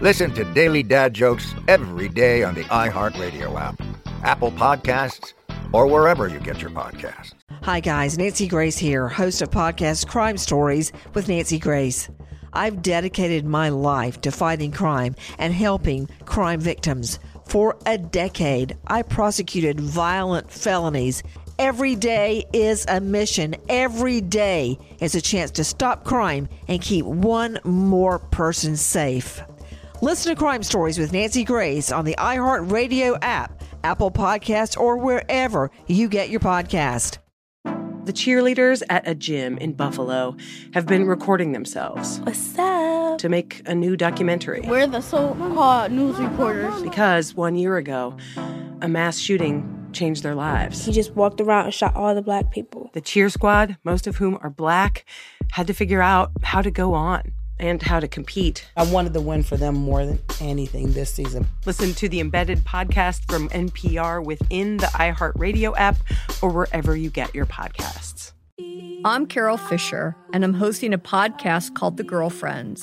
Listen to Daily Dad Jokes every day on the iHeartRadio app, Apple Podcasts, or wherever you get your podcasts. Hi, guys. Nancy Grace here, host of podcast Crime Stories with Nancy Grace. I've dedicated my life to fighting crime and helping crime victims. For a decade, I prosecuted violent felonies. Every day is a mission. Every day is a chance to stop crime and keep one more person safe. Listen to Crime Stories with Nancy Grace on the iHeartRadio app, Apple Podcasts, or wherever you get your podcast. The cheerleaders at a gym in Buffalo have been recording themselves. What's up? To make a new documentary. We're the so called news reporters. Because one year ago, a mass shooting changed their lives. He just walked around and shot all the black people. The cheer squad, most of whom are black, had to figure out how to go on and how to compete. I wanted to win for them more than anything this season. Listen to the embedded podcast from NPR within the iHeartRadio app or wherever you get your podcasts. I'm Carol Fisher, and I'm hosting a podcast called The Girlfriends.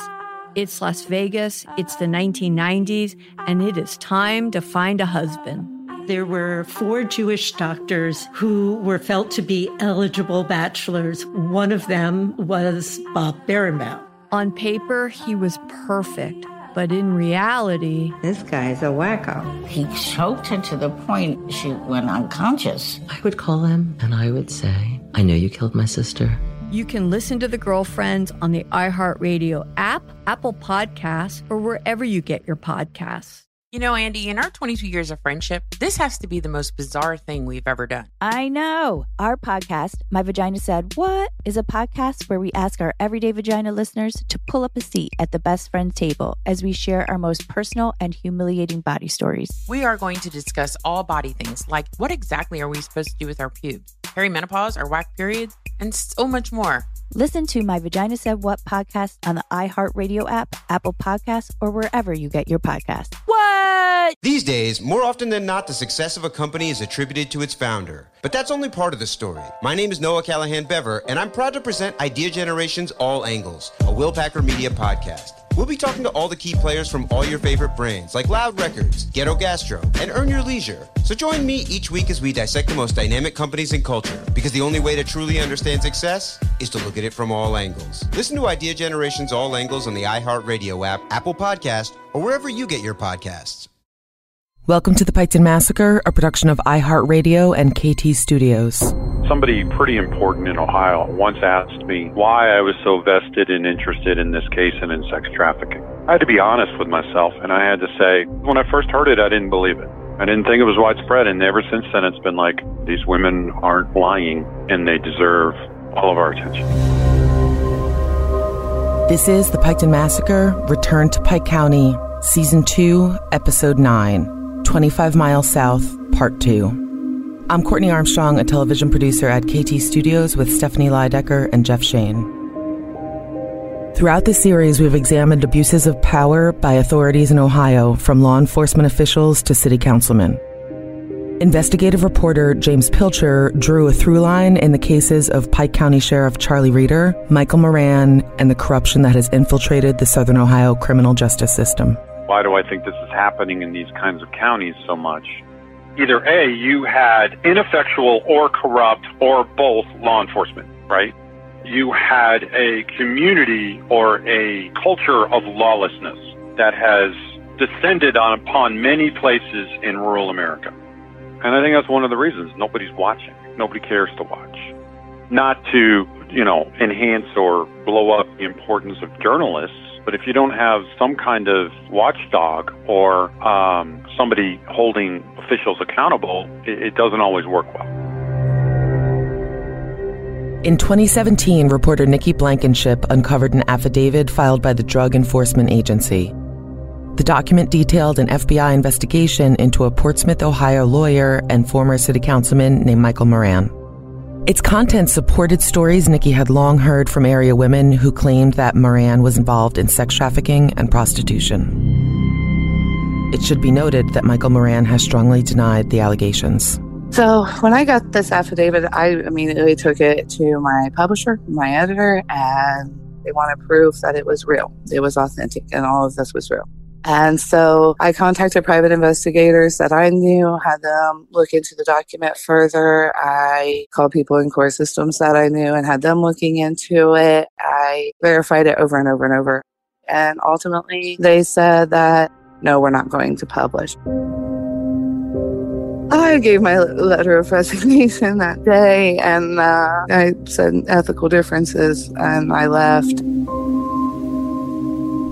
It's Las Vegas, it's the 1990s, and it is time to find a husband. There were four Jewish doctors who were felt to be eligible bachelors. One of them was Bob Bierenbaum. On paper, he was perfect, but in reality, this guy's a wacko. He choked her to the point she went unconscious. I would call him and I would say, I know you killed my sister. You can listen to The Girlfriends on the iHeartRadio app, Apple Podcasts, or wherever you get your podcasts. You know, Andy, in our 22 years of friendship, this has to be the most bizarre thing we've ever done. I know. Our podcast, My Vagina Said What, is a podcast where we ask our everyday vagina listeners to pull up a seat at the best friend table as we share our most personal and humiliating body stories. We are going to discuss all body things like what exactly are we supposed to do with our pubes, perimenopause, our whack periods, and so much more. Listen to My Vagina Said What podcast on the iHeartRadio app, Apple Podcasts, or wherever you get your podcasts. What? These days, more often than not, the success of a company is attributed to its founder. But that's only part of the story. My name is Noah Callahan Bever, and I'm proud to present Idea Generation's All Angles, a Will Packer Media podcast. We'll be talking to all the key players from all your favorite brands like Loud Records, Ghetto Gastro, and Earn Your Leisure. So join me each week as we dissect the most dynamic companies in culture, because the only way to truly understand success is to look at it from all angles. Listen to Idea Generation's All Angles on the iHeartRadio app, Apple Podcast, or wherever you get your podcasts. Welcome to the Piketon Massacre, a production of iHeartRadio and KT Studios. Somebody pretty important in Ohio once asked me why I was so vested and interested in this case and in sex trafficking. I had to be honest with myself, and I had to say, when I first heard it, I didn't believe it. I didn't think it was widespread, and ever since then, it's been like these women aren't lying, and they deserve all of our attention. This is The Piketon Massacre Return to Pike County, Season 2, Episode 9, 25 Miles South, Part 2. I'm Courtney Armstrong, a television producer at KT Studios with Stephanie Lydecker and Jeff Shane. Throughout this series, we've examined abuses of power by authorities in Ohio, from law enforcement officials to city councilmen. Investigative reporter James Pilcher drew a through line in the cases of Pike County Sheriff Charlie Reader, Michael Moran, and the corruption that has infiltrated the Southern Ohio criminal justice system. Why do I think this is happening in these kinds of counties so much? Either A, you had ineffectual or corrupt or both law enforcement, right? You had a community or a culture of lawlessness that has descended on upon many places in rural America. And I think that's one of the reasons nobody's watching. Nobody cares to watch. Not to, you know, enhance or blow up the importance of journalists, but if you don't have some kind of watchdog or um, somebody holding officials accountable, it, it doesn't always work well. In 2017, reporter Nikki Blankenship uncovered an affidavit filed by the Drug Enforcement Agency. The document detailed an FBI investigation into a Portsmouth, Ohio lawyer and former city councilman named Michael Moran. Its content supported stories Nikki had long heard from area women who claimed that Moran was involved in sex trafficking and prostitution. It should be noted that Michael Moran has strongly denied the allegations. So when I got this affidavit, I immediately took it to my publisher, my editor, and they wanted proof that it was real. It was authentic and all of this was real. And so I contacted private investigators that I knew, had them look into the document further. I called people in core systems that I knew and had them looking into it. I verified it over and over and over. And ultimately, they said that no, we're not going to publish. I gave my letter of resignation that day and uh, I said ethical differences and I left.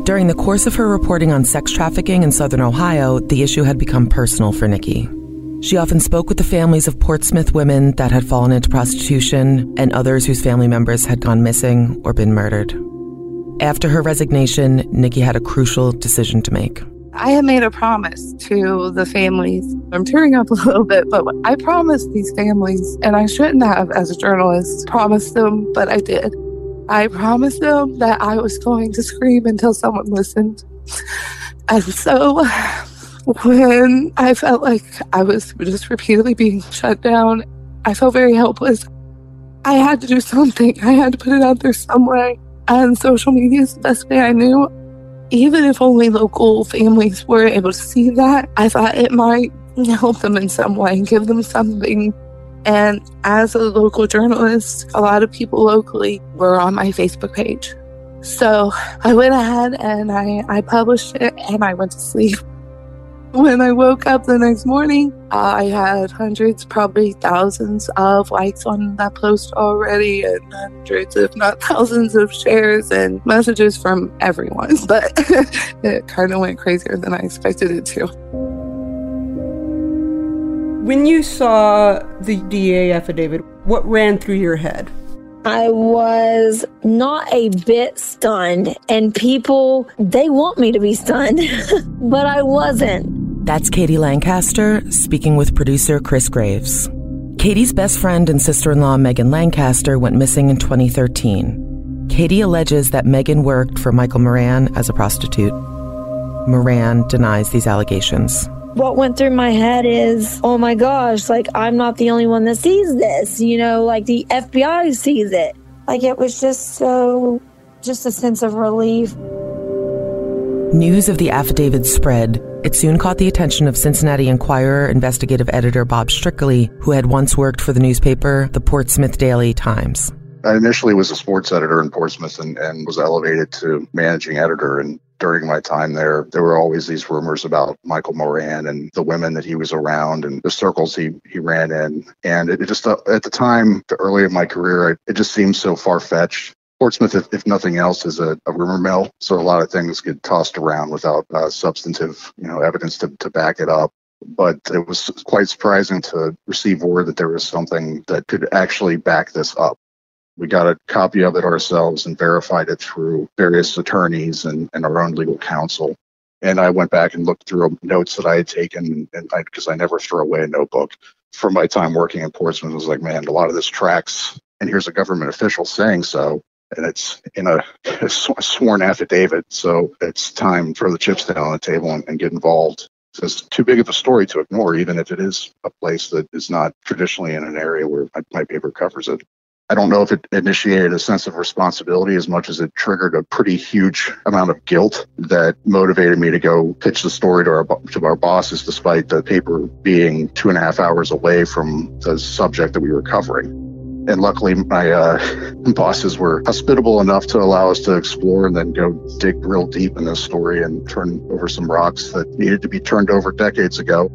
During the course of her reporting on sex trafficking in southern Ohio, the issue had become personal for Nikki. She often spoke with the families of Portsmouth women that had fallen into prostitution and others whose family members had gone missing or been murdered. After her resignation, Nikki had a crucial decision to make. I had made a promise to the families. I'm tearing up a little bit, but I promised these families, and I shouldn't have, as a journalist, promised them, but I did. I promised them that I was going to scream until someone listened. And so when I felt like I was just repeatedly being shut down, I felt very helpless. I had to do something. I had to put it out there some way. And social media is the best way I knew. Even if only local families were able to see that, I thought it might help them in some way, and give them something and as a local journalist, a lot of people locally were on my Facebook page. So I went ahead and I, I published it and I went to sleep. When I woke up the next morning, uh, I had hundreds, probably thousands of likes on that post already, and hundreds, if not thousands, of shares and messages from everyone. But it kind of went crazier than I expected it to. When you saw the DA affidavit, what ran through your head? I was not a bit stunned, and people, they want me to be stunned, but I wasn't. That's Katie Lancaster speaking with producer Chris Graves. Katie's best friend and sister in law, Megan Lancaster, went missing in 2013. Katie alleges that Megan worked for Michael Moran as a prostitute. Moran denies these allegations what went through my head is, oh my gosh, like I'm not the only one that sees this, you know, like the FBI sees it. Like it was just so, just a sense of relief. News of the affidavit spread. It soon caught the attention of Cincinnati Enquirer investigative editor Bob Strickley, who had once worked for the newspaper, the Portsmouth Daily Times. I initially was a sports editor in Portsmouth and, and was elevated to managing editor. And during my time there, there were always these rumors about Michael Moran and the women that he was around and the circles he, he ran in. And it, it just, uh, at the time, the early in my career, it, it just seemed so far fetched. Portsmouth, if, if nothing else, is a, a, rumor mill. So a lot of things get tossed around without uh, substantive, you know, evidence to, to back it up. But it was quite surprising to receive word that there was something that could actually back this up. We got a copy of it ourselves and verified it through various attorneys and, and our own legal counsel. And I went back and looked through notes that I had taken, and because I, I, never throw away a notebook from my time working in Portsmouth, I was like, man, a lot of this tracks, and here's a government official saying so, and it's in a, a sworn affidavit. So it's time to throw the chips down on the table and, and get involved. So it's too big of a story to ignore, even if it is a place that is not traditionally in an area where my, my paper covers it. I don't know if it initiated a sense of responsibility as much as it triggered a pretty huge amount of guilt that motivated me to go pitch the story to our to our bosses, despite the paper being two and a half hours away from the subject that we were covering. And luckily, my uh, bosses were hospitable enough to allow us to explore and then go dig real deep in this story and turn over some rocks that needed to be turned over decades ago.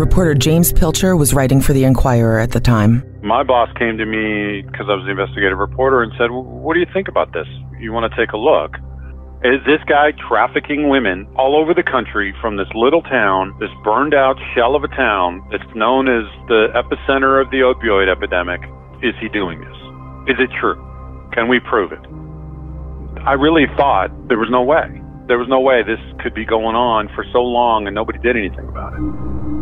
Reporter James Pilcher was writing for The Enquirer at the time. My boss came to me because I was the investigative reporter and said, What do you think about this? You want to take a look? Is this guy trafficking women all over the country from this little town, this burned out shell of a town that's known as the epicenter of the opioid epidemic? Is he doing this? Is it true? Can we prove it? I really thought there was no way. There was no way this could be going on for so long and nobody did anything about it.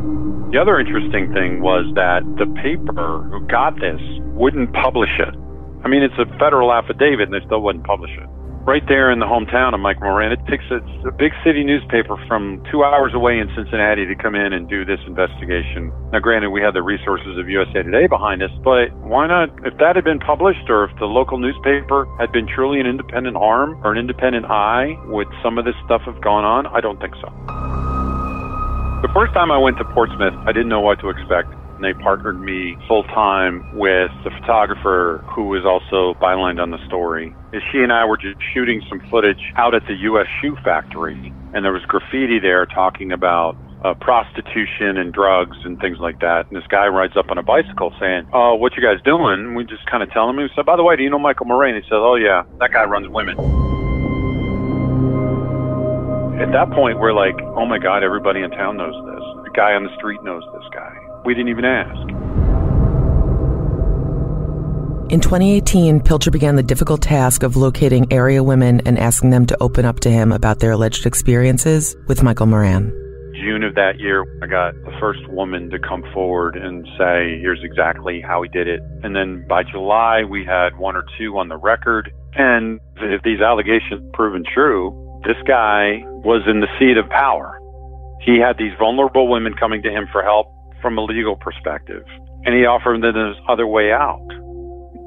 The other interesting thing was that the paper who got this wouldn't publish it. I mean, it's a federal affidavit and they still wouldn't publish it. Right there in the hometown of Mike Moran, it takes a, a big city newspaper from two hours away in Cincinnati to come in and do this investigation. Now, granted, we had the resources of USA Today behind us, but why not? If that had been published or if the local newspaper had been truly an independent arm or an independent eye, would some of this stuff have gone on? I don't think so. The first time I went to Portsmouth, I didn't know what to expect. And they partnered me full time with the photographer who was also bylined on the story. As she and I were just shooting some footage out at the U.S. Shoe Factory, and there was graffiti there talking about uh, prostitution and drugs and things like that. And this guy rides up on a bicycle saying, "Oh, what you guys doing?" And we just kind of tell him. He said, "By the way, do you know Michael Moran?" He says, "Oh yeah, that guy runs women." At that point, we're like, oh my God, everybody in town knows this. The guy on the street knows this guy. We didn't even ask. In 2018, Pilcher began the difficult task of locating area women and asking them to open up to him about their alleged experiences with Michael Moran. June of that year, I got the first woman to come forward and say, here's exactly how he did it. And then by July, we had one or two on the record. And if these allegations proven true, this guy was in the seat of power. He had these vulnerable women coming to him for help from a legal perspective, and he offered them this other way out.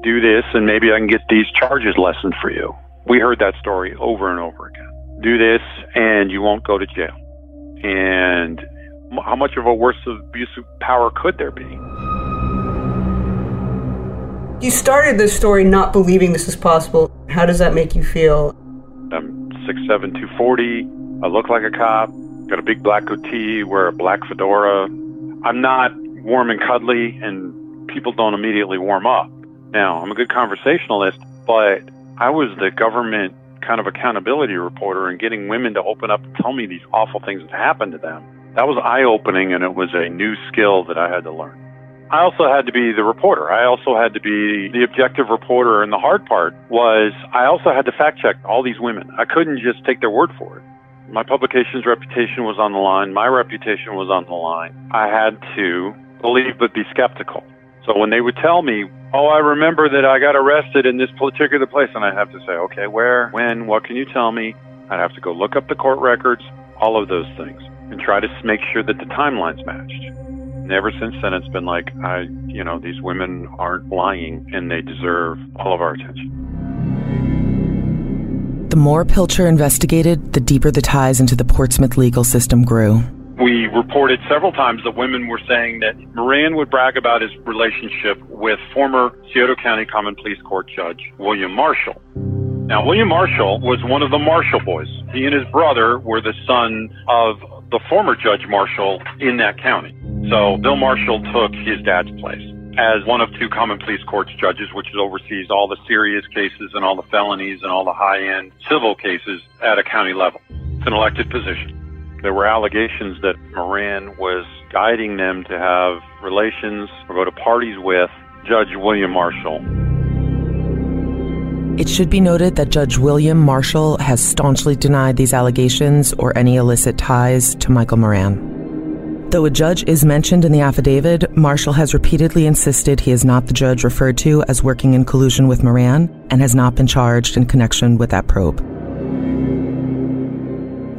Do this, and maybe I can get these charges lessened for you. We heard that story over and over again. Do this, and you won't go to jail. And how much of a worse abuse of power could there be? You started this story not believing this is possible. How does that make you feel? I'm six seven two forty. I look like a cop. Got a big black goatee. Wear a black fedora. I'm not warm and cuddly, and people don't immediately warm up. Now, I'm a good conversationalist, but I was the government kind of accountability reporter and getting women to open up and tell me these awful things that happened to them. That was eye opening, and it was a new skill that I had to learn. I also had to be the reporter. I also had to be the objective reporter. And the hard part was I also had to fact check all these women. I couldn't just take their word for it. My publication's reputation was on the line. My reputation was on the line. I had to believe but be skeptical. So when they would tell me, oh, I remember that I got arrested in this particular place, and I'd have to say, okay, where, when, what can you tell me? I'd have to go look up the court records, all of those things, and try to make sure that the timelines matched. Ever since then, it's been like, I, you know, these women aren't lying and they deserve all of our attention. The more Pilcher investigated, the deeper the ties into the Portsmouth legal system grew. We reported several times that women were saying that Moran would brag about his relationship with former Scioto County Common Pleas Court Judge William Marshall. Now, William Marshall was one of the Marshall boys. He and his brother were the son of the former Judge Marshall in that county. So Bill Marshall took his dad's place. as one of two common pleas courts judges, which oversees all the serious cases and all the felonies and all the high-end civil cases at a county level. It's an elected position. There were allegations that Moran was guiding them to have relations or go to parties with Judge William Marshall. It should be noted that Judge William Marshall has staunchly denied these allegations or any illicit ties to Michael Moran. Though a judge is mentioned in the affidavit, Marshall has repeatedly insisted he is not the judge referred to as working in collusion with Moran and has not been charged in connection with that probe.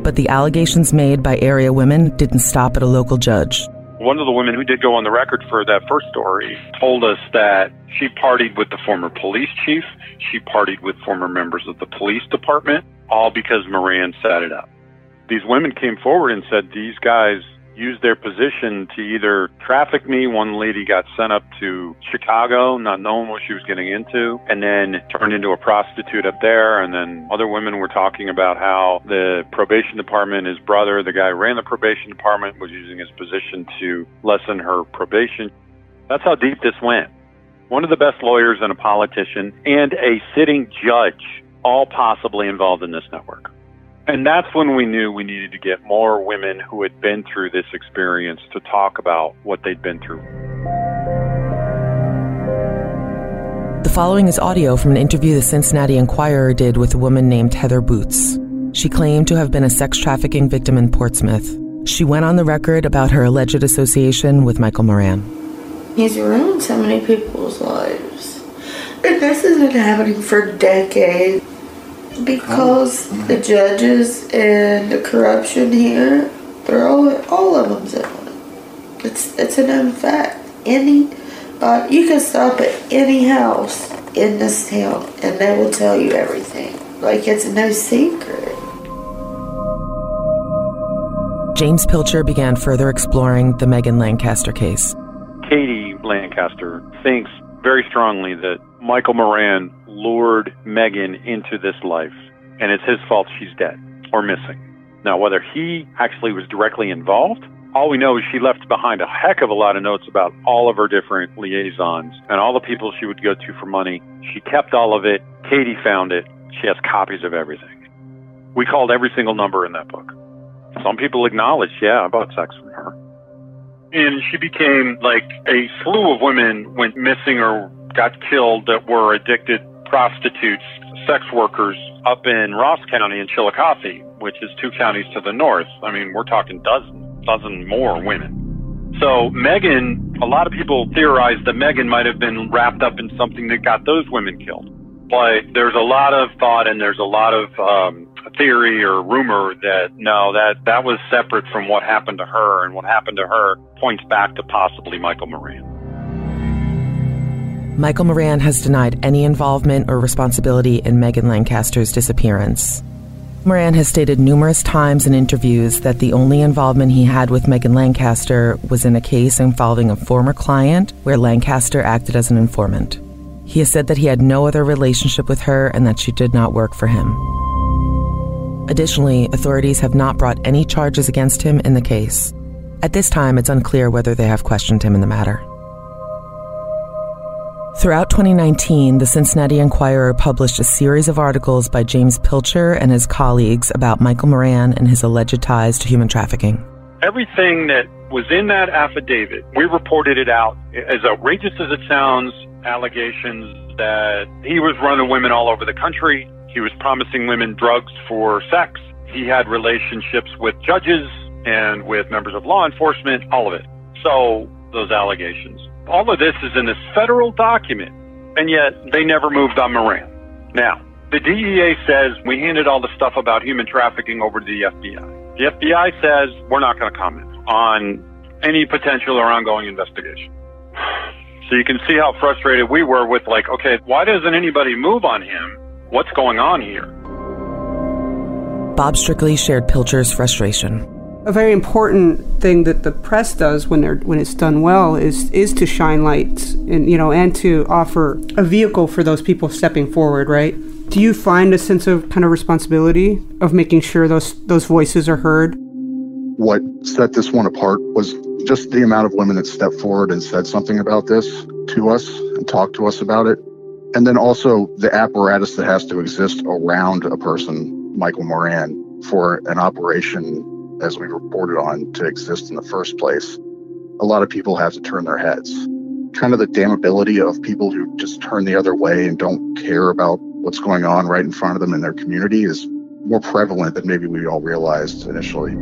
But the allegations made by area women didn't stop at a local judge. One of the women who did go on the record for that first story told us that she partied with the former police chief, she partied with former members of the police department, all because Moran set it up. These women came forward and said these guys used their position to either traffic me. One lady got sent up to Chicago, not knowing what she was getting into, and then turned into a prostitute up there. And then other women were talking about how the probation department, his brother, the guy who ran the probation department, was using his position to lessen her probation. That's how deep this went. One of the best lawyers and a politician and a sitting judge, all possibly involved in this network. And that's when we knew we needed to get more women who had been through this experience to talk about what they'd been through. The following is audio from an interview the Cincinnati Enquirer did with a woman named Heather Boots. She claimed to have been a sex trafficking victim in Portsmouth. She went on the record about her alleged association with Michael Moran. He's ruined so many people's lives. And this has been happening for decades because the judges and the corruption here, they're all all of them's in on it. It's it's a known fact. Any, uh, you can stop at any house in this town and they will tell you everything. Like it's no secret. James Pilcher began further exploring the Megan Lancaster case. Katie Lancaster thinks very strongly that Michael Moran lured Megan into this life, and it's his fault she's dead or missing. Now, whether he actually was directly involved, all we know is she left behind a heck of a lot of notes about all of her different liaisons and all the people she would go to for money. She kept all of it. Katie found it. She has copies of everything. We called every single number in that book. Some people acknowledged, yeah, I bought sex from her. And she became like a slew of women went missing or got killed that were addicted prostitutes, sex workers up in Ross County in Chillicothe, which is two counties to the north. I mean, we're talking dozens, dozen more women. So Megan, a lot of people theorize that Megan might have been wrapped up in something that got those women killed. But there's a lot of thought and there's a lot of um, theory or rumor that no, that that was separate from what happened to her, and what happened to her points back to possibly Michael Moran. Michael Moran has denied any involvement or responsibility in Megan Lancaster's disappearance. Moran has stated numerous times in interviews that the only involvement he had with Megan Lancaster was in a case involving a former client where Lancaster acted as an informant. He has said that he had no other relationship with her and that she did not work for him. Additionally, authorities have not brought any charges against him in the case. At this time, it's unclear whether they have questioned him in the matter. Throughout 2019, the Cincinnati Enquirer published a series of articles by James Pilcher and his colleagues about Michael Moran and his alleged ties to human trafficking. Everything that was in that affidavit, we reported it out. As outrageous as it sounds, allegations that he was running women all over the country, he was promising women drugs for sex, he had relationships with judges and with members of law enforcement, all of it. So, those allegations. All of this is in this federal document, and yet they never moved on Moran. Now, the DEA says we handed all the stuff about human trafficking over to the FBI. The FBI says we're not going to comment on any potential or ongoing investigation. So you can see how frustrated we were with like, okay, why doesn't anybody move on him? What's going on here? Bob Strickley shared Pilcher's frustration. A very important thing that the press does when they're when it's done well is is to shine lights and you know and to offer a vehicle for those people stepping forward, right? Do you find a sense of kind of responsibility of making sure those those voices are heard? What set this one apart was just the amount of women that stepped forward and said something about this to us and talked to us about it. And then also the apparatus that has to exist around a person, Michael Moran, for an operation, as we reported on, to exist in the first place. A lot of people have to turn their heads. Kind of the damnability of people who just turn the other way and don't care about what's going on right in front of them in their community is more prevalent than maybe we all realized initially.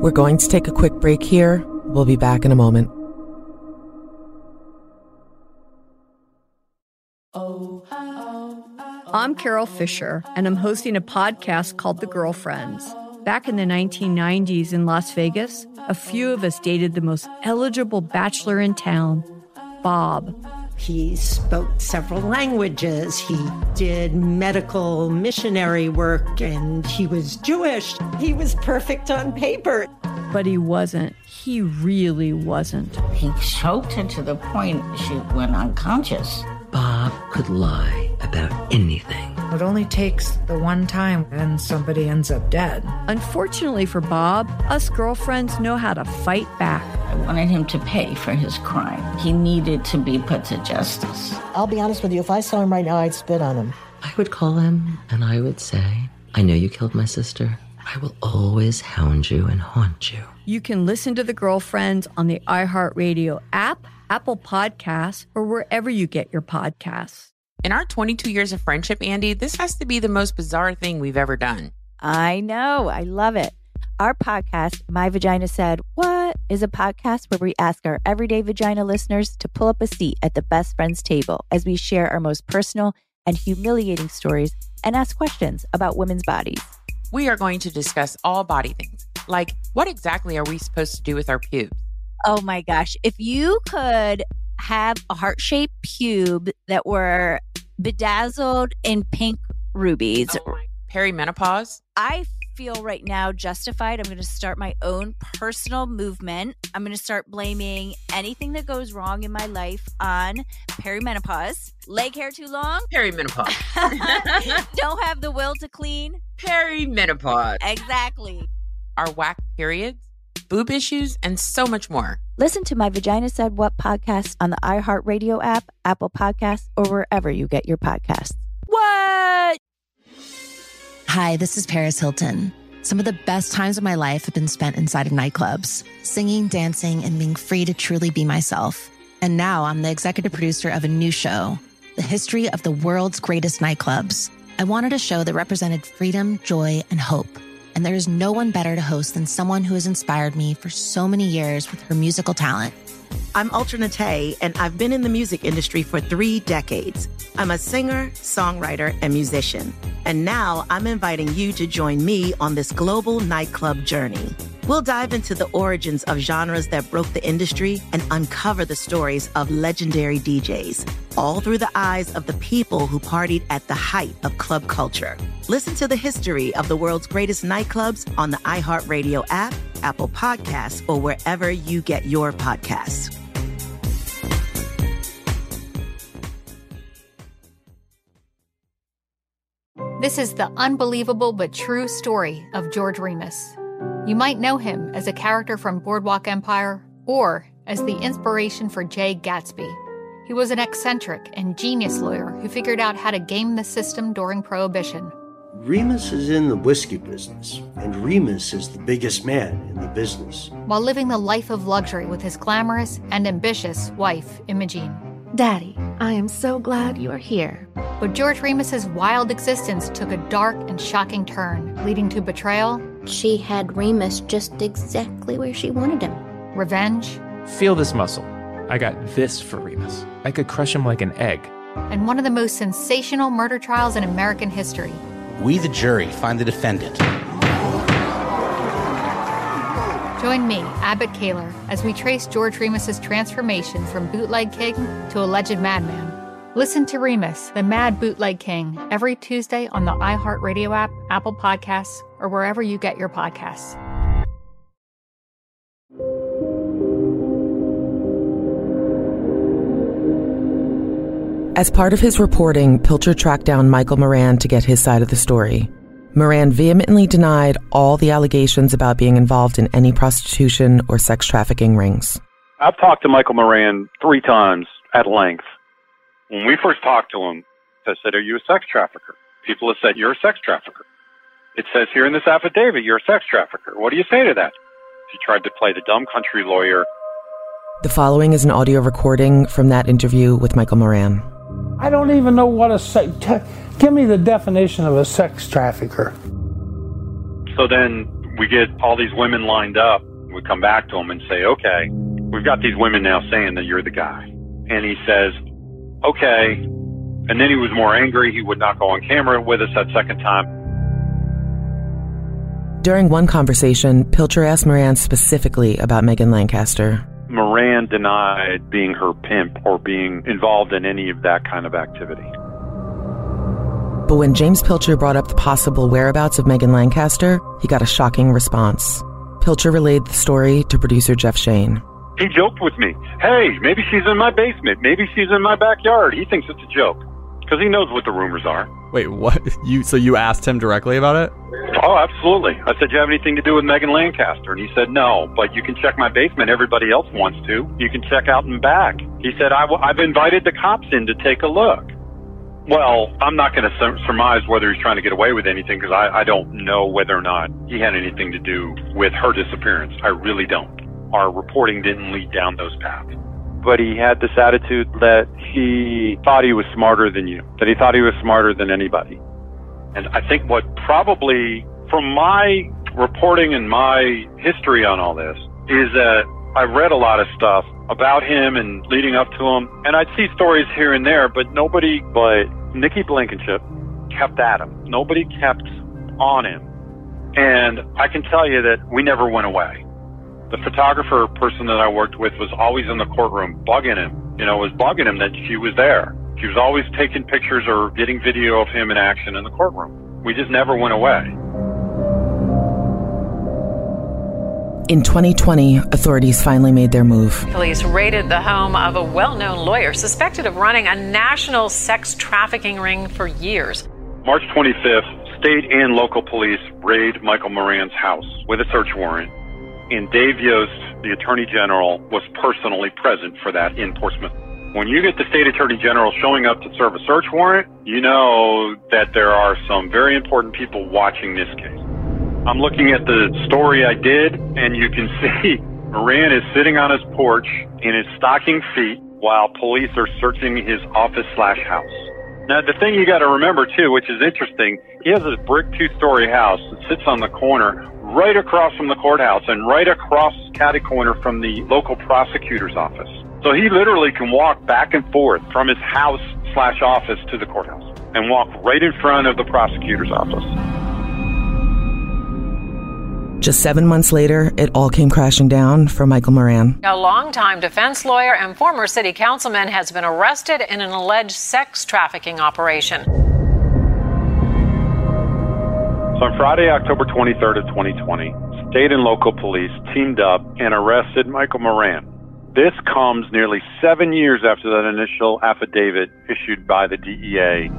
We're going to take a quick break here. We'll be back in a moment. I'm Carol Fisher, and I'm hosting a podcast called The Girlfriends. Back in the 1990s in Las Vegas, a few of us dated the most eligible bachelor in town, Bob. He spoke several languages. He did medical missionary work and he was Jewish. He was perfect on paper. But he wasn't. He really wasn't. He choked her to the point she went unconscious. Bob could lie about anything. It only takes the one time and somebody ends up dead. Unfortunately for Bob, us girlfriends know how to fight back. I wanted him to pay for his crime. He needed to be put to justice. I'll be honest with you, if I saw him right now, I'd spit on him. I would call him and I would say, I know you killed my sister. I will always hound you and haunt you. You can listen to The Girlfriends on the iHeartRadio app, Apple Podcasts, or wherever you get your podcasts. In our 22 years of friendship, Andy, this has to be the most bizarre thing we've ever done. I know. I love it. Our podcast, My Vagina Said What, is a podcast where we ask our everyday vagina listeners to pull up a seat at the best friends table as we share our most personal and humiliating stories and ask questions about women's bodies. We are going to discuss all body things, like what exactly are we supposed to do with our pubes? Oh my gosh. If you could have a heart shaped pube that were bedazzled in pink rubies, Oh Perimenopause? I feel right now justified. I'm going to start my own personal movement. I'm going to start blaming anything that goes wrong in my life on perimenopause. Leg hair too long? Perimenopause. Don't have the will to clean? Perimenopause. Exactly. Our whack periods, boob issues, and so much more. Listen to my Vagina Said What podcast on the iHeartRadio app, Apple Podcasts, or wherever you get your podcasts. What? Hi, this is Paris Hilton. Some of the best times of my life have been spent inside of nightclubs, singing, dancing, and being free to truly be myself. And now I'm the executive producer of a new show, The History of the World's Greatest Nightclubs. I wanted a show that represented freedom, joy, and hope. And there is no one better to host than someone who has inspired me for so many years with her musical talent. I'm Ultra Nate, and I've been in the music industry for three decades. I'm a singer, songwriter, and musician. And now I'm inviting you to join me on this global nightclub journey. We'll dive into the origins of genres that broke the industry and uncover the stories of legendary DJs, all through the eyes of the people who partied at the height of club culture. Listen to the history of the world's greatest nightclubs on the iHeartRadio app, Apple Podcasts, or wherever you get your podcasts. This is the unbelievable but true story of George Remus. You might know him as a character from Boardwalk Empire or as the inspiration for Jay Gatsby. He was an eccentric and genius lawyer who figured out how to game the system during Prohibition. Remus is in the whiskey business, and Remus is the biggest man in the business. while living the life of luxury with his glamorous and ambitious wife, Imogene. Daddy, I am so glad you are here. But George Remus's wild existence took a dark and shocking turn, leading to betrayal, She had Remus just exactly where she wanted him. revenge, Feel this muscle. I got this for Remus. I could crush him like an egg. and one of the most sensational murder trials in American history. We, the jury, find the defendant. Join me, Abbott Kahler, as we trace George Remus's transformation from bootleg king to alleged madman. Listen to Remus, the Mad Bootleg King, every Tuesday on the iHeartRadio app, Apple Podcasts, or wherever you get your podcasts. As part of his reporting, Pilcher tracked down Michael Moran to get his side of the story. Moran vehemently denied all the allegations about being involved in any prostitution or sex trafficking rings. I've talked to Michael Moran three times at length. When we first talked to him, I said, Are you a sex trafficker? People have said, You're a sex trafficker. It says here in this affidavit, you're a sex trafficker. What do you say to that? He tried to play the dumb country lawyer. The following is an audio recording from that interview with Michael Moran. I don't even know what a sex. T- give me the definition of a sex trafficker. So then we get all these women lined up. We come back to him and say, okay, we've got these women now saying that you're the guy. And he says, okay. And then he was more angry. He would not go on camera with us that second time. During one conversation, Pilcher asked Moran specifically about Megan Lancaster. Moran denied being her pimp or being involved in any of that kind of activity. But when James Pilcher brought up the possible whereabouts of Megan Lancaster, he got a shocking response. Pilcher relayed the story to producer Jeff Shane. He joked with me, hey, maybe she's in my basement. Maybe she's in my backyard. He thinks it's a joke because he knows what the rumors are. Wait, what? You so you asked him directly about it? Oh, absolutely. I said, "Do you have anything to do with Megan Lancaster?" And he said, "No, but you can check my basement. Everybody else wants to. You can check out and back." He said, i w- "I've invited the cops in to take a look." Well, I'm not going to sur- surmise whether he's trying to get away with anything because I, I don't know whether or not he had anything to do with her disappearance. I really don't. Our reporting didn't lead down those paths but he had this attitude that he thought he was smarter than you, that he thought he was smarter than anybody. And I think what probably, from my reporting and my history on all this, is that I read a lot of stuff about him and leading up to him, and I'd see stories here and there, but nobody but Nikki Blankenship kept at him. Nobody kept on him. And I can tell you that we never went away the photographer person that I worked with was always in the courtroom bugging him. You know, was bugging him that she was there. She was always taking pictures or getting video of him in action in the courtroom. We just never went away. In 2020, authorities finally made their move. Police raided the home of a well known lawyer suspected of running a national sex trafficking ring for years. March 25th, state and local police raid Michael Moran's house with a search warrant and Dave Yost, the Attorney General, was personally present for that in Portsmouth. When you get the State Attorney General showing up to serve a search warrant, you know that there are some very important people watching this case. I'm looking at the story I did, and you can see Moran is sitting on his porch in his stocking feet while police are searching his office slash house. Now, the thing you got to remember too, which is interesting, he has this brick two-story house that sits on the corner right across from the courthouse and right across catty corner from the local prosecutor's office. So he literally can walk back and forth from his house slash office to the courthouse and walk right in front of the prosecutor's office. Just seven months later, it all came crashing down for Michael Moran. A longtime defense lawyer and former city councilman has been arrested in an alleged sex trafficking operation. On Friday, October 23rd of 2020, state and local police teamed up and arrested Michael Moran. This comes nearly seven years after that initial affidavit issued by the DEA.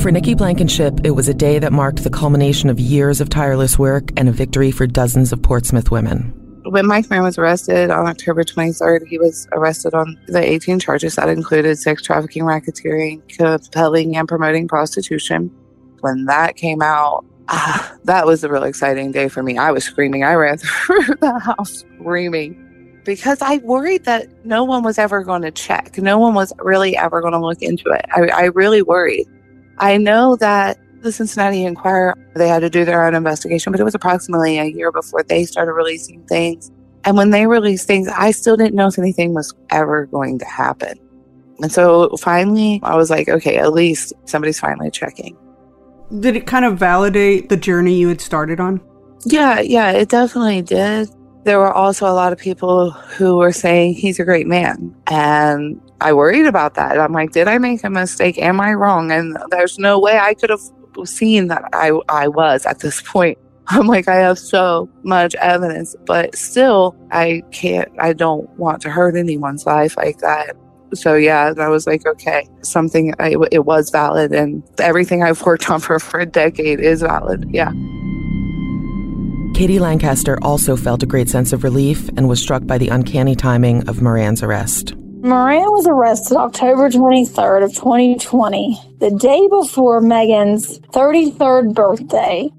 For Nikki Blankenship, it was a day that marked the culmination of years of tireless work and a victory for dozens of Portsmouth women. When Mike Moran was arrested on October 23rd, he was arrested on the 18 charges that included sex trafficking, racketeering, compelling and promoting prostitution, when that came out, ah, that was a really exciting day for me. I was screaming. I ran through the house screaming because I worried that no one was ever going to check. No one was really ever going to look into it. I, I really worried. I know that the Cincinnati Enquirer, they had to do their own investigation, but it was approximately a year before they started releasing things. And when they released things, I still didn't know if anything was ever going to happen. And so finally, I was like, okay, at least somebody's finally checking did it kind of validate the journey you had started on? Yeah, yeah, it definitely did. There were also a lot of people who were saying he's a great man. And I worried about that. I'm like, did I make a mistake? Am I wrong? And there's no way I could have seen that I, I was at this point. I'm like, I have so much evidence, but still, I can't, I don't want to hurt anyone's life like that. So yeah, I was like, okay, something I, it was valid, and everything I've worked on for for a decade is valid. Yeah. Katie Lancaster also felt a great sense of relief and was struck by the uncanny timing of Moran's arrest. Moran was arrested October 23rd of 2020, the day before Megan's 33rd birthday.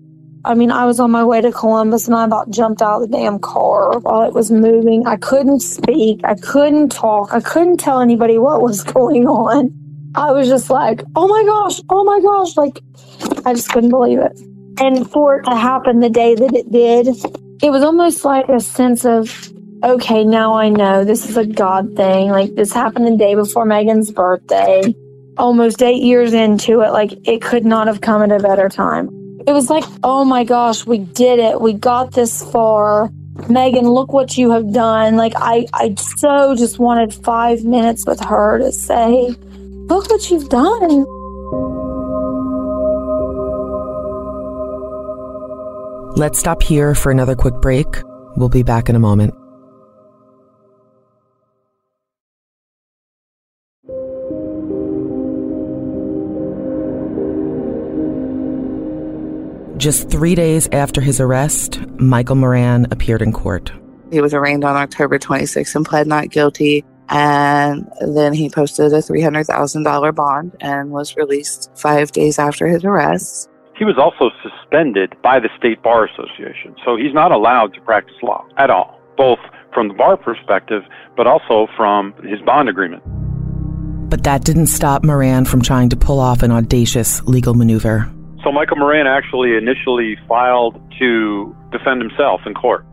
I mean, I was on my way to Columbus and I about jumped out of the damn car while it was moving. I couldn't speak. I couldn't talk. I couldn't tell anybody what was going on. I was just like, oh my gosh, oh my gosh. Like, I just couldn't believe it. And for it to happen the day that it did, it was almost like a sense of, okay, now I know this is a God thing. Like, this happened the day before Megan's birthday. Almost eight years into it, like, it could not have come at a better time. It was like, oh my gosh, we did it. We got this far. Megan, look what you have done. Like, I, I so just wanted five minutes with her to say, look what you've done. Let's stop here for another quick break. We'll be back in a moment. Just three days after his arrest, Michael Moran appeared in court. He was arraigned on October 26th and pled not guilty. And then he posted a $300,000 bond and was released five days after his arrest. He was also suspended by the State Bar Association, so he's not allowed to practice law at all, both from the bar perspective, but also from his bond agreement. But that didn't stop Moran from trying to pull off an audacious legal maneuver. So Michael Moran actually initially filed to defend himself in court.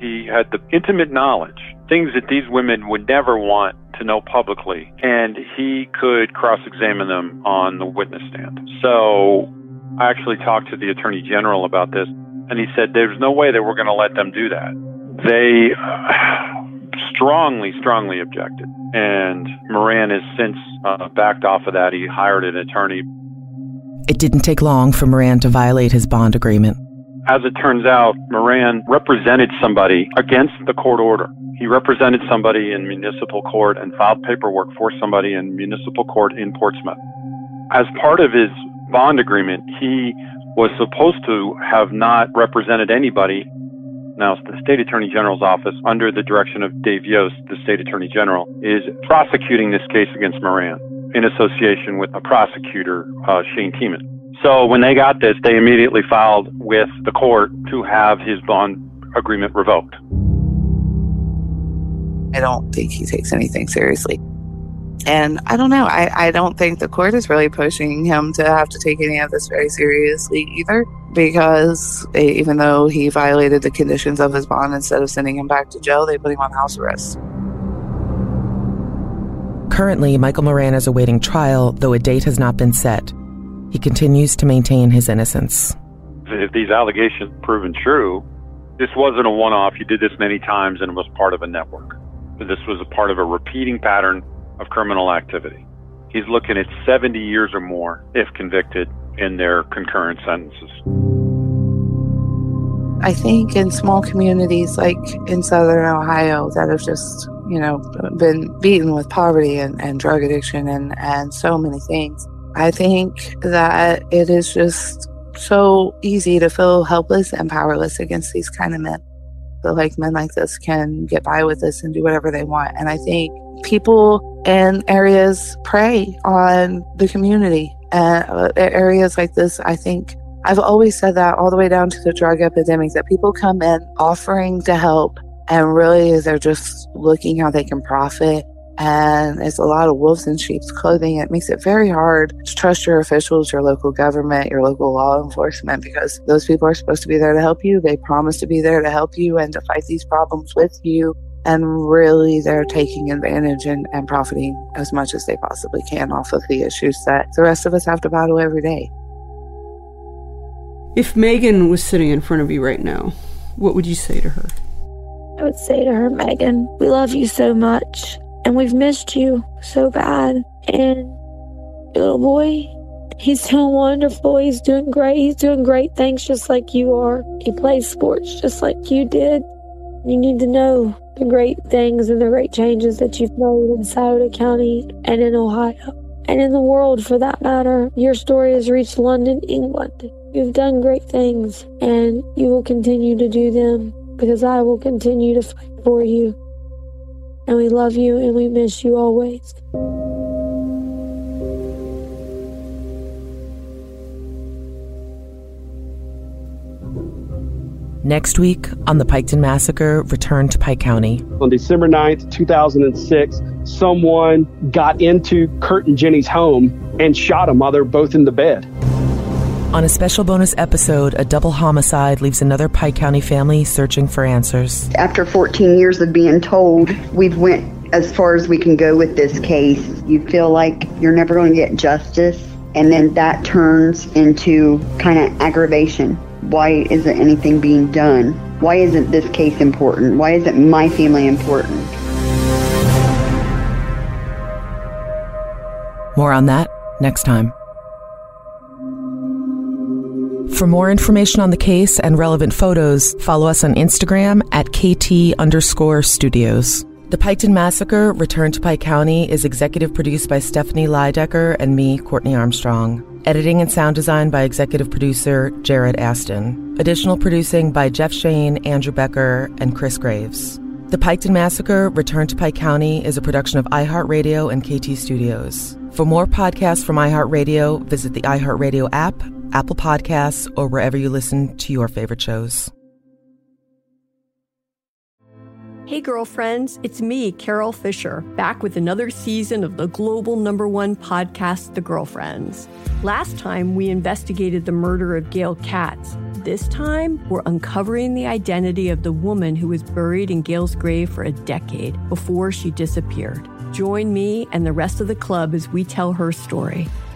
He had the intimate knowledge, things that these women would never want to know publicly, and he could cross examine them on the witness stand. So I actually talked to the Attorney General about this, and he said there's no way that we're going to let them do that. They strongly, strongly objected, and Moran has since uh, backed off of that. He hired an attorney. It didn't take long for Moran to violate his bond agreement. As it turns out, Moran represented somebody against the court order. He represented somebody in municipal court and filed paperwork for somebody in municipal court in Portsmouth. As part of his bond agreement, he was supposed to have not represented anybody. Now, the state attorney general's office, under the direction of Dave Yost, the state attorney general, is prosecuting this case against Moran in association with a prosecutor, uh, Shane Tieman. So when they got this, they immediately filed with the court to have his bond agreement revoked. I don't think he takes anything seriously. And I don't know. I, I don't think the court is really pushing him to have to take any of this very seriously either, because even though he violated the conditions of his bond, instead of sending him back to jail, they put him on house arrest. Currently, Michael Moran is awaiting trial, though a date has not been set. He continues to maintain his innocence. If these allegations proven true, this wasn't a one off. He did this many times and it was part of a network. This was a part of a repeating pattern of criminal activity. He's looking at 70 years or more if convicted in their concurrent sentences. I think in small communities like in southern Ohio that have just, you know, been beaten with poverty and, and drug addiction and, and so many things, I think that it is just so easy to feel helpless and powerless against these kind of men. Feel like men like this can get by with this and do whatever they want. And I think people in areas prey on the community. And uh, areas like this, I think I've always said that all the way down to the drug epidemic that people come in offering to help and really they're just looking how they can profit. And it's a lot of wolves in sheep's clothing. It makes it very hard to trust your officials, your local government, your local law enforcement, because those people are supposed to be there to help you. They promise to be there to help you and to fight these problems with you. And really, they're taking advantage and, and profiting as much as they possibly can off of the issues that the rest of us have to battle every day. If Megan was sitting in front of you right now, what would you say to her? I would say to her, Megan, we love you so much and we've missed you so bad. And little boy, he's doing wonderful. He's doing great. He's doing great things just like you are. He plays sports just like you did. You need to know the great things and the great changes that you've made in Scioto County and in Ohio and in the world for that matter. Your story has reached London, England. You've done great things and you will continue to do them because I will continue to fight for you. And we love you and we miss you always. Next week on the Piketon Massacre, return to Pike County. On December 9th, 2006, someone got into Kurt and Jenny's home and shot them while they were both in the bed. On a special bonus episode, a double homicide leaves another Pike County family searching for answers. After 14 years of being told, we've went as far as we can go with this case. You feel like you're never going to get justice, and then that turns into kind of aggravation. Why isn't anything being done? Why isn't this case important? Why isn't my family important? More on that next time. For more information on the case and relevant photos, follow us on Instagram at KT underscore studios. The Piketon Massacre, Return to Pike County, is executive produced by Stephanie Lydecker and me, Courtney Armstrong. Editing and sound design by executive producer Jared Aston. Additional producing by Jeff Shane, Andrew Becker, and Chris Graves. The Piketon Massacre, Return to Pike County, is a production of iHeartRadio and KT Studios. For more podcasts from iHeartRadio, visit the iHeartRadio app, Apple Podcasts, or wherever you listen to your favorite shows. Hey, girlfriends, it's me, Carol Fisher, back with another season of the global number one podcast, The Girlfriends. Last time, we investigated the murder of Gail Katz. This time, we're uncovering the identity of the woman who was buried in Gail's grave for a decade before she disappeared. Join me and the rest of the club as we tell her story.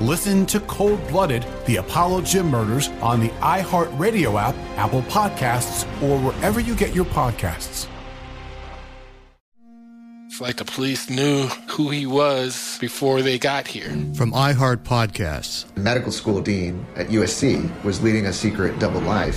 Listen to Cold Blooded, the Apollo Gym Murders on the iHeartRadio app, Apple Podcasts, or wherever you get your podcasts. It's like the police knew who he was before they got here. From iHeart Podcasts. The medical school dean at USC was leading a secret double life.